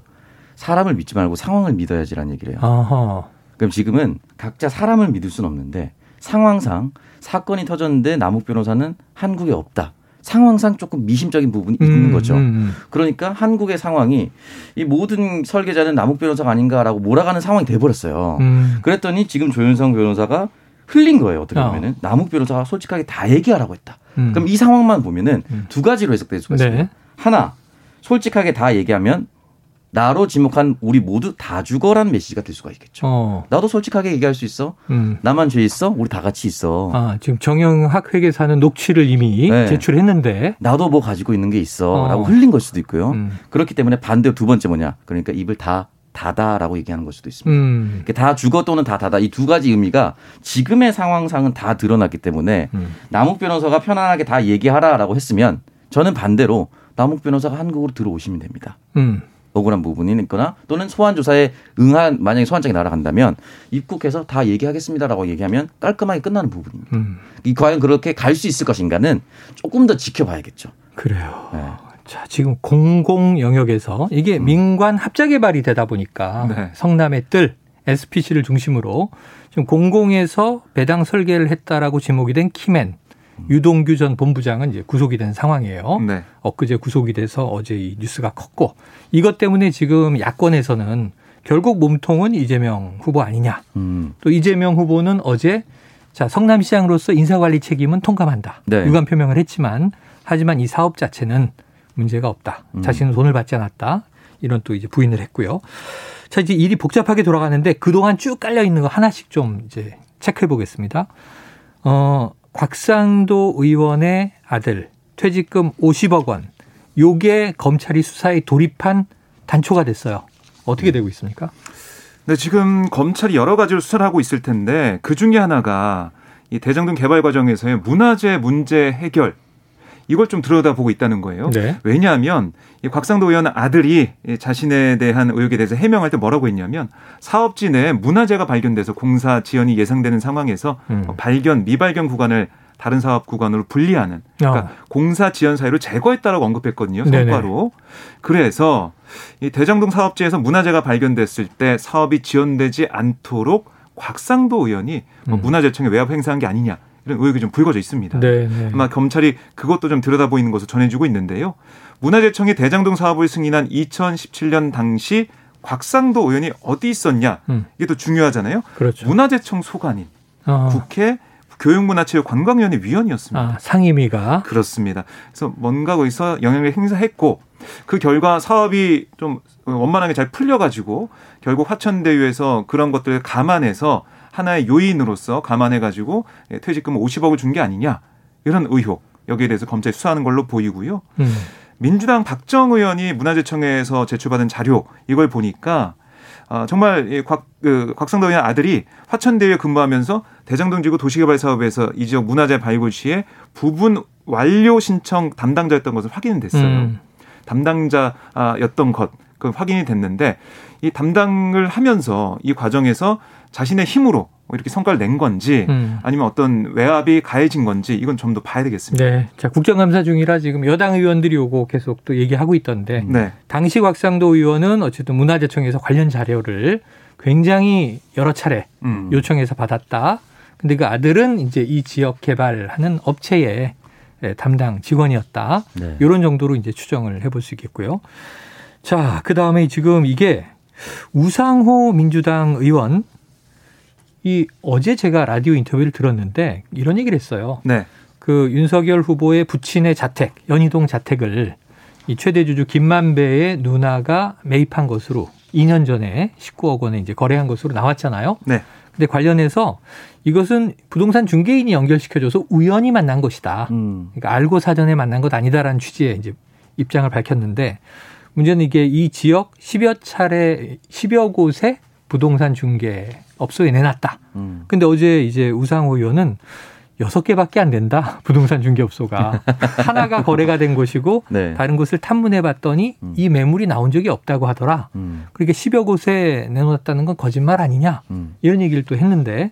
Speaker 3: 사람을 믿지 말고 상황을 믿어야지라는 얘기를 해요.
Speaker 2: 아하.
Speaker 3: 그럼 지금은 각자 사람을 믿을 수는 없는데 상황상 사건이 터졌는데 남욱 변호사는 한국에 없다. 상황상 조금 미심적인 부분이 있는
Speaker 2: 음,
Speaker 3: 거죠.
Speaker 2: 음, 음.
Speaker 3: 그러니까 한국의 상황이 이 모든 설계자는 남욱 변호사가 아닌가라고 몰아가는 상황이 돼버렸어요.
Speaker 2: 음.
Speaker 3: 그랬더니 지금 조윤성 변호사가 흘린 거예요. 어떻게
Speaker 2: 어.
Speaker 3: 보면은 남욱 변호사가 솔직하게 다 얘기하라고 했다.
Speaker 2: 음.
Speaker 3: 그럼 이 상황만 보면은
Speaker 2: 음.
Speaker 3: 두 가지로 해석될 수가
Speaker 2: 네.
Speaker 3: 있습니다. 하나, 솔직하게 다 얘기하면 나로 지목한 우리 모두 다 죽어라는 메시지가 될 수가 있겠죠.
Speaker 2: 어.
Speaker 3: 나도 솔직하게 얘기할 수 있어.
Speaker 2: 음.
Speaker 3: 나만 죄 있어? 우리 다 같이 있어.
Speaker 2: 아, 지금 정영학 회계사는 녹취를 이미
Speaker 3: 네.
Speaker 2: 제출했는데.
Speaker 3: 나도 뭐 가지고 있는 게 있어.
Speaker 2: 어.
Speaker 3: 라고 흘린 걸 수도 있고요.
Speaker 2: 음.
Speaker 3: 그렇기 때문에 반대로 두 번째 뭐냐. 그러니까 입을 다 닫아라고 얘기하는 걸 수도 있습니다.
Speaker 2: 음.
Speaker 3: 이렇게 다 죽어 또는 다 닫아 이두 가지 의미가 지금의 상황상은 다 드러났기 때문에
Speaker 2: 음.
Speaker 3: 남욱 변호사가 편안하게 다 얘기하라라고 했으면 저는 반대로 남욱 변호사가 한국으로 들어오시면 됩니다.
Speaker 2: 음.
Speaker 3: 억울한 부분이 있거나 또는 소환 조사에 응한 만약에 소환장이 날아간다면 입국해서 다 얘기하겠습니다라고 얘기하면 깔끔하게 끝나는 부분입니다.
Speaker 2: 음.
Speaker 3: 이 과연 그렇게 갈 수 있을 것인가는 조금 더 지켜봐야겠죠.
Speaker 2: 그래요.
Speaker 3: 네.
Speaker 2: 자, 지금 공공 영역에서 이게 민관 합자 개발이 되다 보니까
Speaker 4: 네.
Speaker 2: 성남의 뜰 SPC를 중심으로 지금 공공에서 배당 설계를 했다라고 지목이 된 키맨 유동규 전 본부장은 이제 구속이 된 상황이에요.
Speaker 4: 네.
Speaker 2: 엊그제 구속이 돼서 어제 이 뉴스가 컸고 이것 때문에 지금 야권에서는 결국 몸통은 이재명 후보 아니냐.
Speaker 3: 음.
Speaker 2: 또 이재명 후보는 어제 자 성남시장으로서 인사관리 책임은 통감한다.
Speaker 3: 네.
Speaker 2: 유감 표명을 했지만 하지만 이 사업 자체는 문제가 없다.
Speaker 3: 음.
Speaker 2: 자신은 돈을 받지 않았다. 이런 또 이제 부인을 했고요. 자 이제 일이 복잡하게 돌아가는데 그동안 쭉 깔려 있는 거 하나씩 좀 이제 체크해 보겠습니다. 어 곽상도 의원의 아들 퇴직금 50억 원. 요게 검찰이 수사에 돌입한 단초가 됐어요. 어떻게 되고 있습니까?
Speaker 4: 네, 지금 검찰이 여러 가지로 수사를 하고 있을 텐데 그 중에 하나가 이 대장동 개발 과정에서의 문화재 문제 해결 이걸 좀 들여다보고 있다는 거예요.
Speaker 2: 네.
Speaker 4: 왜냐하면 이 곽상도 의원 아들이 이 자신에 대한 의혹에 대해서 해명할 때 뭐라고 했냐면 사업지 내에 문화재가 발견돼서 공사 지연이 예상되는 상황에서
Speaker 2: 음.
Speaker 4: 어, 발견 미발견 구간을 다른 사업 구간으로 분리하는 그러니까
Speaker 2: 어.
Speaker 4: 공사 지연 사유를 제거했다라고 언급했거든요. 성과로. 그래서 이 대장동 사업지에서 문화재가 발견됐을 때 사업이 지연되지 않도록 곽상도 의원이 뭐
Speaker 2: 음.
Speaker 4: 문화재청에 외압 행사한 게 아니냐 이런 의혹이 좀 불거져 있습니다.
Speaker 2: 네, 네.
Speaker 4: 아마 검찰이 그것도 좀 들여다보이는 것으로 전해지고 있는데요. 문화재청이 대장동 사업을 승인한 2017년 당시 곽상도 의원이 어디 있었냐
Speaker 2: 음.
Speaker 4: 이게 또 중요하잖아요.
Speaker 2: 그렇죠.
Speaker 4: 문화재청 소관인
Speaker 2: 어.
Speaker 4: 국회 교육문화체육관광위원회 위원이었습니다.
Speaker 2: 아, 상임위가
Speaker 4: 그렇습니다. 그래서 뭔가 거기서 영향력을 행사했고 그 결과 사업이 좀 원만하게 잘 풀려가지고 결국 화천대유에서 그런 것들을 감안해서 하나의 요인으로서 감안해가지고 퇴직금 50억을 준 게 아니냐 이런 의혹 여기에 대해서 검찰이 수사하는 걸로 보이고요.
Speaker 2: 음.
Speaker 4: 민주당 박정 의원이 문화재청에서 제출받은 자료 이걸 보니까 아, 정말 이 곽, 그, 곽상도 의원 아들이 화천대유에 근무하면서 대장동 지구 도시개발 사업에서 이 지역 문화재 발굴 시에 부분 완료 신청 담당자였던 것을 확인이 됐어요.
Speaker 2: 음.
Speaker 4: 담당자였던 것, 그 확인이 됐는데 이 담당을 하면서 이 과정에서 자신의 힘으로 이렇게 성과를 낸 건지
Speaker 2: 음.
Speaker 4: 아니면 어떤 외압이 가해진 건지 이건 좀 더 봐야 되겠습니다.
Speaker 2: 네. 자, 국정감사 중이라 지금 여당 의원들이 오고 계속 또 얘기하고 있던데
Speaker 4: 네.
Speaker 2: 당시 곽상도 의원은 어쨌든 문화재청에서 관련 자료를 굉장히 여러 차례
Speaker 4: 음.
Speaker 2: 요청해서 받았다. 근데 그 아들은 이제 이 지역 개발하는 업체의 예, 담당 직원이었다.
Speaker 3: 네.
Speaker 2: 이런 정도로 이제 추정을 해볼 수 있겠고요. 자, 그 다음에 지금 이게 우상호 민주당 의원 이 어제 제가 라디오 인터뷰를 들었는데 이런 얘기를 했어요.
Speaker 4: 네.
Speaker 2: 그 윤석열 후보의 부친의 자택, 연희동 자택을 이 최대 주주 김만배의 누나가 매입한 것으로 2년 전에 19억 원에 이제 거래한 것으로 나왔잖아요.
Speaker 4: 네.
Speaker 2: 근데 관련해서 이것은 부동산 중개인이 연결시켜줘서 우연히 만난 것이다.
Speaker 3: 음.
Speaker 2: 그러니까 알고 사전에 만난 것 아니다라는 취지의 이제 입장을 밝혔는데 문제는 이게 이 지역 10여 차례 10여 곳에 부동산 중개 업소에 내놨다.
Speaker 3: 음.
Speaker 2: 근데 어제 이제 우상호 의원은 여섯 개밖에 안 된다. 부동산 중개업소가 하나가 거래가 된 곳이고
Speaker 3: 네.
Speaker 2: 다른 곳을 탐문해 봤더니
Speaker 3: 음.
Speaker 2: 이 매물이 나온 적이 없다고 하더라.
Speaker 3: 음.
Speaker 2: 그러니까 10여 곳에 내놓았다는 건 거짓말 아니냐.
Speaker 3: 음.
Speaker 2: 이런 얘기를 또 했는데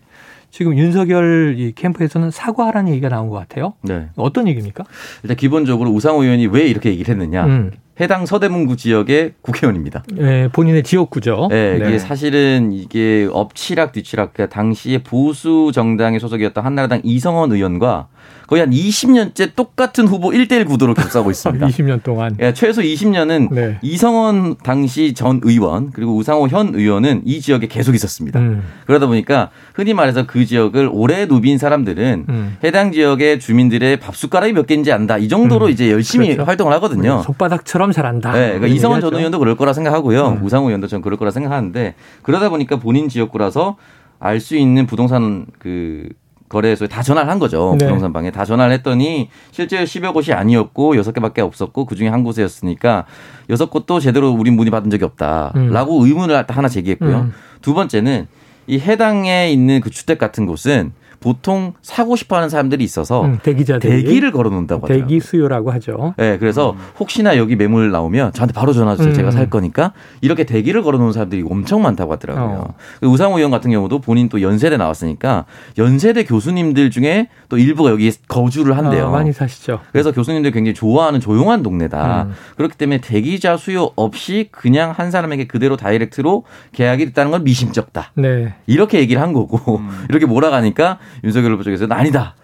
Speaker 2: 지금 윤석열 이 캠프에서는 사과하라는 얘기가 나온 것 같아요.
Speaker 3: 네.
Speaker 2: 어떤 얘기입니까?
Speaker 3: 일단 기본적으로 우상호 의원이 왜 이렇게 얘기를 했느냐.
Speaker 2: 음.
Speaker 3: 해당 서대문구 지역의 국회의원입니다.
Speaker 2: 예, 본인의 지역구죠.
Speaker 3: 네,
Speaker 2: 네.
Speaker 3: 이게 사실은 이게 엎치락 뒤치락 그러니까 당시에 보수 정당의 소속이었던 한나라당 이성원 의원과 거의 한 20년째 똑같은 후보 1대1 구도로 격싸고 있습니다.
Speaker 2: 20년 동안.
Speaker 3: 예, 최소 20년은
Speaker 2: 네.
Speaker 3: 이성원 당시 전 의원 그리고 우상호 현 의원은 이 지역에 계속 있었습니다.
Speaker 2: 음.
Speaker 3: 그러다 보니까 흔히 말해서 그 지역을 오래 누빈 사람들은
Speaker 2: 음.
Speaker 3: 해당 지역의 주민들의 밥숟가락이 몇 개인지 안다. 이 정도로
Speaker 2: 음.
Speaker 3: 이제 열심히
Speaker 2: 그렇죠.
Speaker 3: 활동을 하거든요.
Speaker 2: 손바닥처럼 잘한다.
Speaker 3: 네, 그러니까 이성원 전. 의원도 그럴 거라 생각하고요.
Speaker 2: 음.
Speaker 3: 우상호 의원도 전 그럴 거라 생각하는데 그러다 보니까 본인 지역구라서 알 수 있는 부동산 그 거래소에 다 전화를 한 거죠.
Speaker 2: 네.
Speaker 3: 부동산 방에 다 전화를 했더니 실제 10여 곳이 아니었고 여섯 개밖에 없었고 그 중에 한 곳이었으니까 여섯 곳도 제대로 우린 문의 받은 적이 없다라고 의문을 하나 제기했고요.
Speaker 2: 음.
Speaker 3: 두 번째는 이 해당에 있는 그 주택 같은 곳은 보통 사고 싶어 하는 사람들이 있어서
Speaker 2: 음, 대기자들이
Speaker 3: 대기 를 걸어 놓는다고 하더라고요.
Speaker 2: 대기 수요라고 하죠.
Speaker 3: 네, 그래서
Speaker 2: 음.
Speaker 3: 혹시나 여기 매물 나오면 저한테 바로 전화 주세요.
Speaker 2: 음.
Speaker 3: 제가 살 거니까 이렇게 대기를 걸어 놓은 사람들이 엄청 많다고 하더라고요.
Speaker 2: 어.
Speaker 3: 그 우상호 의원 같은 경우도 본인 또 연세대 나왔으니까 연세대 교수님들 중에 또 일부가 여기 거주를 한대요.
Speaker 2: 아, 많이 사시죠.
Speaker 3: 그래서 교수님들 굉장히 좋아하는 조용한 동네다.
Speaker 2: 음.
Speaker 3: 그렇기 때문에 대기자 수요 없이 그냥 한 사람에게 그대로 다이렉트로 계약이 됐다는 건 미심쩍다.
Speaker 2: 네.
Speaker 3: 이렇게 얘기를 한 거고
Speaker 4: 음.
Speaker 3: 이렇게 몰아가니까 윤석열 후보 쪽에서는 아니다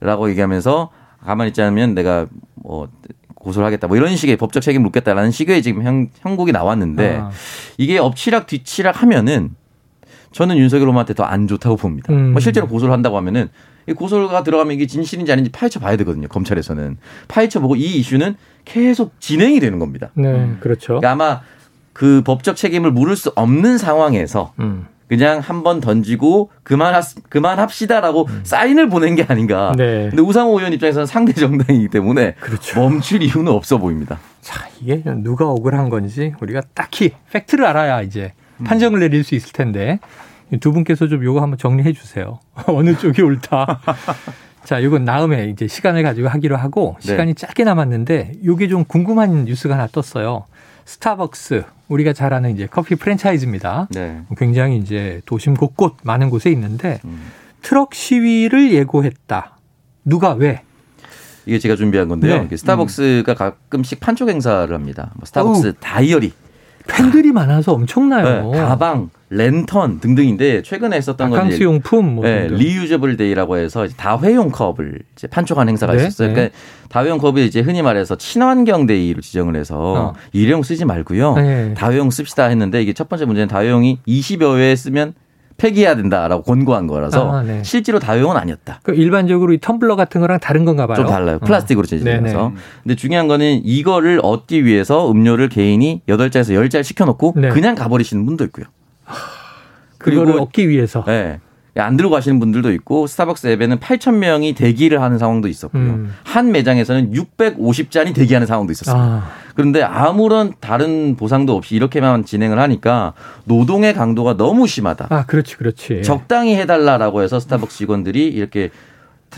Speaker 3: 라고 얘기하면서 가만히 있지 않으면 내가 뭐 고소를 하겠다 뭐 이런 식의 법적 책임 묻겠다라는 식의 지금 형, 형국이 나왔는데
Speaker 2: 아.
Speaker 3: 이게 엎치락 뒤치락 하면은 저는 윤석열 후보한테 더 안 좋다고 봅니다.
Speaker 2: 음.
Speaker 3: 뭐 실제로 고소를 한다고 하면은 이 고소가 들어가면 이게 진실인지 아닌지 파헤쳐 봐야 되거든요. 검찰에서는 파헤쳐 보고 이 이슈는 계속 진행이 되는 겁니다.
Speaker 2: 네, 그렇죠.
Speaker 3: 그러니까 아마 그 법적 책임을 물을 수 없는 상황에서
Speaker 2: 음.
Speaker 3: 그냥 한 번 던지고 그만 그만합시다라고 사인을 보낸 게 아닌가.
Speaker 2: 음. 네.
Speaker 3: 근데 우상호 의원 입장에서는 상대 정당이기 때문에
Speaker 2: 그렇죠.
Speaker 3: 멈출 이유는 없어 보입니다.
Speaker 2: 자, 이게 누가 억울한 건지 우리가 딱히 팩트를 알아야 이제
Speaker 3: 음.
Speaker 2: 판정을 내릴 수 있을 텐데 두 분께서 좀 요거 한번 정리해 주세요. 어느 쪽이 옳다. 자, 이건 다음에 이제 시간을 가지고 하기로 하고
Speaker 3: 네.
Speaker 2: 시간이 짧게 남았는데 요게 좀 궁금한 뉴스가 하나 떴어요. 스타벅스 우리가 잘 아는 이제 커피 프랜차이즈입니다.
Speaker 3: 네.
Speaker 2: 굉장히 이제 도심 곳곳 많은 곳에 있는데
Speaker 3: 음.
Speaker 2: 트럭 시위를 예고했다. 누가 왜?
Speaker 3: 이게 제가 준비한 건데요.
Speaker 2: 네.
Speaker 3: 스타벅스가 가끔씩 판촉 행사를 합니다. 뭐 스타벅스 다이어리,
Speaker 2: 팬들이 많아서 엄청나요.
Speaker 3: 네, 가방, 랜턴 등등인데 최근에 했었던 건
Speaker 2: 바캉스 용품 뭐
Speaker 3: 네. reusable day라고 해서 이제 다회용 컵을 이제 판촉한 행사가
Speaker 2: 네,
Speaker 3: 있었어요.
Speaker 2: 네.
Speaker 3: 그러니까 다회용 컵을 이제 흔히 말해서 친환경 day로 지정을 해서
Speaker 2: 어.
Speaker 3: 일회용 쓰지 말고요.
Speaker 2: 네.
Speaker 3: 다회용 씁시다 했는데 이게 첫 번째 문제는 다회용이 20여 회 쓰면 폐기해야 된다라고 권고한 거라서
Speaker 2: 아, 네.
Speaker 3: 실제로 다회용은 아니었다.
Speaker 2: 그 일반적으로 이 텀블러 같은 거랑 다른 건가 봐요.
Speaker 3: 좀 달라요. 플라스틱으로
Speaker 2: 네네.
Speaker 3: 제작해서. 근데 중요한 거는 이거를 얻기 위해서 음료를 개인이 8잔에서 10잔 시켜놓고
Speaker 2: 네.
Speaker 3: 그냥 가버리시는 분도 있고요. 그리고-
Speaker 2: 얻기 위해서.
Speaker 3: 네. 안 들고 가시는 분들도 있고 스타벅스 앱에는 8천 명이 대기를 하는 상황도 있었고요.
Speaker 2: 음.
Speaker 3: 한 매장에서는 650잔이 대기하는 상황도 있었습니다.
Speaker 2: 아,
Speaker 3: 그런데 아무런 다른 보상도 없이 이렇게만 진행을 하니까 노동의 강도가 너무 심하다.
Speaker 2: 아, 그렇지, 그렇지.
Speaker 3: 적당히 해달라라고 해서 스타벅스 직원들이 이렇게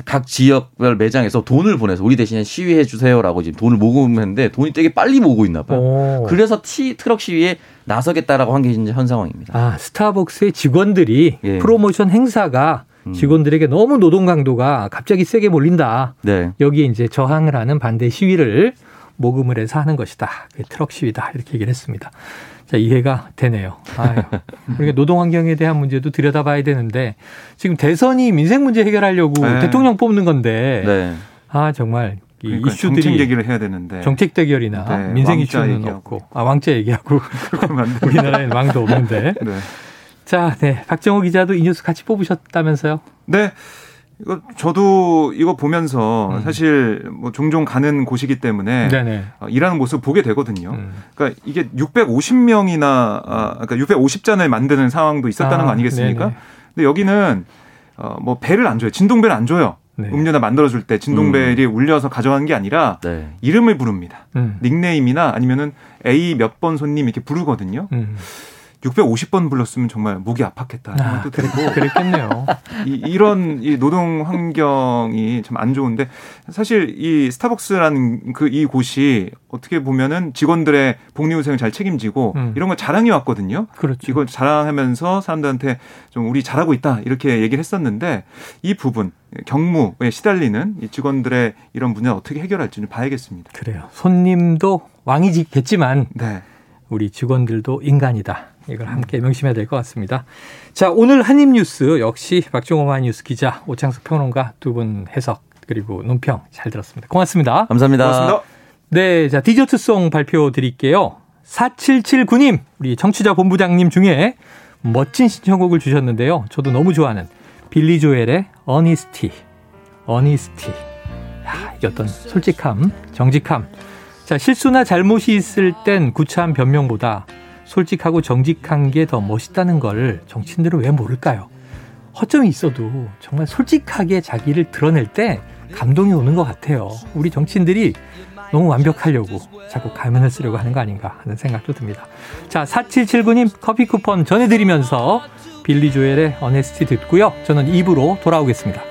Speaker 3: 각 지역별 매장에서 돈을 보내서 우리 대신에 시위해 주세요라고 지금 돈을 모금했는데 돈이 되게 빨리 모으고 있나 봐요.
Speaker 2: 오.
Speaker 3: 그래서 티 트럭 시위에 나서겠다라고 한 게 이제 현 상황입니다.
Speaker 2: 아, 스타벅스의 직원들이
Speaker 3: 예.
Speaker 2: 프로모션 행사가
Speaker 3: 음.
Speaker 2: 직원들에게 너무 노동 강도가 갑자기 세게 몰린다.
Speaker 3: 네.
Speaker 2: 여기에 이제 저항을 하는 반대 시위를 모금을 해서 하는 것이다. 그게 트럭 시위다. 이렇게 얘기를 했습니다. 자, 이해가 되네요. 아유. 그러니까 노동 환경에 대한 문제도 들여다봐야 되는데 지금 대선이 민생 문제 해결하려고
Speaker 4: 네.
Speaker 2: 대통령 뽑는 건데
Speaker 3: 네.
Speaker 2: 아, 정말 이
Speaker 4: 그러니까
Speaker 2: 이슈들이
Speaker 4: 정책 얘기를 해야 되는데
Speaker 2: 정책 대결이나
Speaker 4: 네,
Speaker 2: 민생 이슈는
Speaker 4: 얘기하고.
Speaker 2: 없고 아 왕자 얘기하고. 우리나라에는 왕도 없는데
Speaker 4: 네.
Speaker 2: 자, 네 박정호 기자도 이 뉴스 같이 뽑으셨다면서요?
Speaker 4: 네. 이거 저도 이거 보면서
Speaker 2: 음.
Speaker 4: 사실 뭐 종종 가는 곳이기 때문에
Speaker 2: 네네.
Speaker 4: 어, 일하는 모습 보게 되거든요.
Speaker 2: 음.
Speaker 4: 그러니까 이게 650명이나 아, 그러니까 650잔을 만드는 상황도 있었다는
Speaker 2: 아,
Speaker 4: 거 아니겠습니까?
Speaker 2: 네네.
Speaker 4: 근데 여기는 어, 뭐 배를 안 줘요. 진동배를 안 줘요.
Speaker 2: 네.
Speaker 4: 음료나 만들어줄 때 진동벨이 울려서 가져가는 게 아니라
Speaker 3: 네.
Speaker 4: 이름을 부릅니다.
Speaker 2: 음.
Speaker 4: 닉네임이나 아니면은 A 몇 번 손님 이렇게 부르거든요.
Speaker 2: 음.
Speaker 4: 650번 불렀으면 정말 목이 아팠겠다.
Speaker 2: 아,
Speaker 4: 생각도 들고
Speaker 2: 그랬겠네요.
Speaker 4: 이, 이런 이 노동 환경이 참 안 좋은데 사실 이 스타벅스라는 그 이 곳이 어떻게 보면은 직원들의 복리후생을 잘 책임지고
Speaker 2: 음.
Speaker 4: 이런 걸 자랑해 왔거든요.
Speaker 2: 그렇죠.
Speaker 4: 이걸 자랑하면서 사람들한테 좀 우리 잘하고 있다 이렇게 얘기를 했었는데 이 부분 경무에 시달리는 이 직원들의 이런 문제 를 어떻게 해결할지 좀 봐야겠습니다.
Speaker 2: 그래요. 손님도 왕이겠지만
Speaker 4: 네.
Speaker 2: 우리 직원들도 인간이다. 이걸 함께 명심해야 될 것 같습니다. 자, 오늘 한입뉴스 역시 박종호 한뉴스 기자, 오창석 평론가 두 분 해석 그리고 논평 잘 들었습니다. 고맙습니다.
Speaker 3: 감사합니다.
Speaker 4: 고맙습니다.
Speaker 2: 네, 자, 디저트송 발표 드릴게요. 4779님, 우리 청취자 본부장님 중에 멋진 신청곡을 주셨는데요. 저도 너무 좋아하는 빌리 조엘의 어니스티. 어니스티. 야, 이게 어떤 솔직함, 정직함. 자, 실수나 잘못이 있을 땐 구차한 변명보다 솔직하고 정직한 게 더 멋있다는 걸 정치인들은 왜 모를까요? 허점이 있어도 정말 솔직하게 자기를 드러낼 때 감동이 오는 것 같아요. 우리 정치인들이 너무 완벽하려고 자꾸 가면을 쓰려고 하는 거 아닌가 하는 생각도 듭니다. 자, 4779님 커피 쿠폰 전해드리면서 빌리 조엘의 어네스티 듣고요. 저는 입으로 돌아오겠습니다.